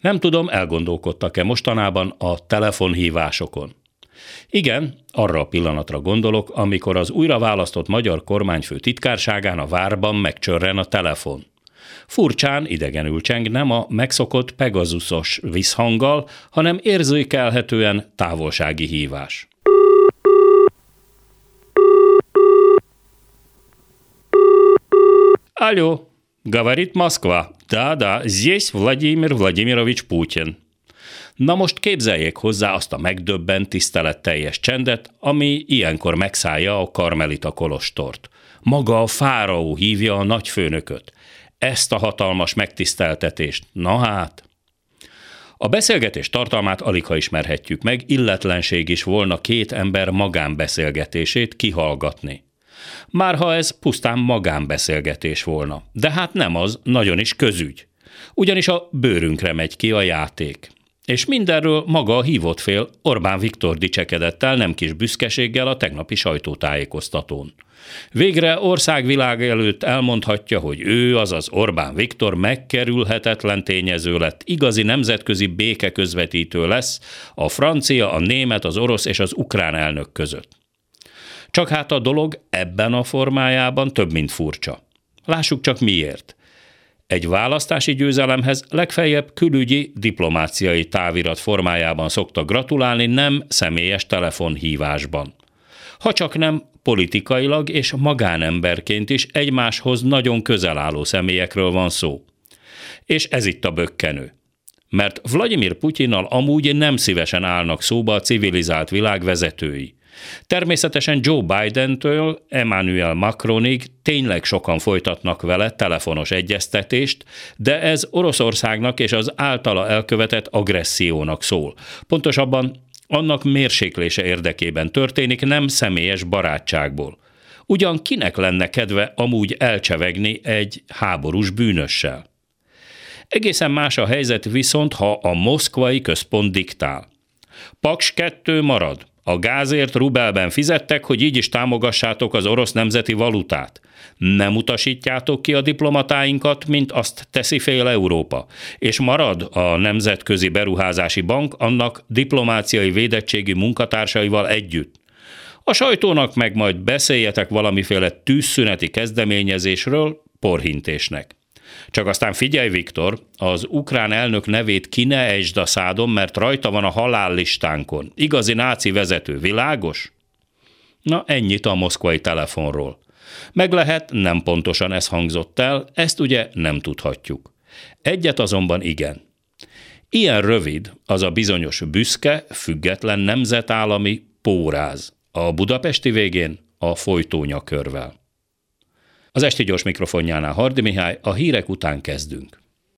Nem tudom, elgondolkodtak-e mostanában a telefonhívásokon. Igen, arra a pillanatra gondolok, amikor az újra választott magyar kormányfő titkárságán a várban megcsörren a telefon. Furcsán idegenül cseng nem a megszokott pegazusos visszhanggal, hanem érzékelhetően távolsági hívás. Aló, Gavarit Moszkva, Да-да, здесь Владимир Владимирович Путин. Na most képzeljék hozzá azt a megdöbbent, tiszteletteljes csendet, ami ilyenkor megszállja a karmelita kolostort. Maga a fáraó hívja a nagyfőnököt. Ezt a hatalmas megtiszteltetést. Na hát! A beszélgetés tartalmát alig ha ismerhetjük meg, illetlenség is volna két ember magánbeszélgetését kihallgatni. Már ha ez pusztán magánbeszélgetés volna. De hát nem az, nagyon is közügy. Ugyanis a bőrünkre megy ki a játék. És mindenről maga a hívott fél Orbán Viktor dicsekedett el nem kis büszkeséggel a tegnapi sajtótájékoztatón. Végre országvilág előtt elmondhatja, hogy ő, azaz Orbán Viktor megkerülhetetlen tényező lett, igazi nemzetközi békeközvetítő lesz a francia, a német, az orosz és az ukrán elnök között. Csak hát a dolog ebben a formájában több, mint furcsa. Lássuk csak miért. Egy választási győzelemhez legfeljebb külügyi diplomáciai távirat formájában szokta gratulálni, nem személyes telefonhívásban. Ha csak nem politikailag és magánemberként is egymáshoz nagyon közel álló személyekről van szó. És ez itt a bökkenő. Mert Vladimir Putyinnal amúgy nem szívesen állnak szóba a civilizált világ vezetői. Természetesen Joe Biden-től Emmanuel Macronig tényleg sokan folytatnak vele telefonos egyeztetést, de ez Oroszországnak és az általa elkövetett agressziónak szól. Pontosabban annak mérséklése érdekében történik, nem személyes barátságból. Ugyan kinek lenne kedve amúgy elcsevegni egy háborús bűnössel? Egészen más a helyzet viszont, ha a moszkvai központ diktál. Paks 2 marad, a gázért rubelben fizettek, hogy így is támogassátok az orosz nemzeti valutát. Nem utasítjátok ki a diplomatáinkat, mint azt teszi fél Európa. És marad a Nemzetközi Beruházási Bank annak diplomáciai védettségi munkatársaival együtt. A sajtónak meg majd beszéljetek valamiféle tűzszüneti kezdeményezésről porhintésnek. Csak aztán figyelj, Viktor, az ukrán elnök nevét ki ne ejtsd a szádon, mert rajta van a halállistánkon. Igazi náci vezető, világos? Na, ennyit a moszkvai telefonról. Meg lehet, nem pontosan ez hangzott el, ezt ugye nem tudhatjuk. Egyet azonban igen. Ilyen rövid az a bizonyos büszke, független nemzetállami póráz. A budapesti végén a folytónyakörvel. Az esti gyors mikrofonjánál Hardi Mihály, a hírek után kezdünk.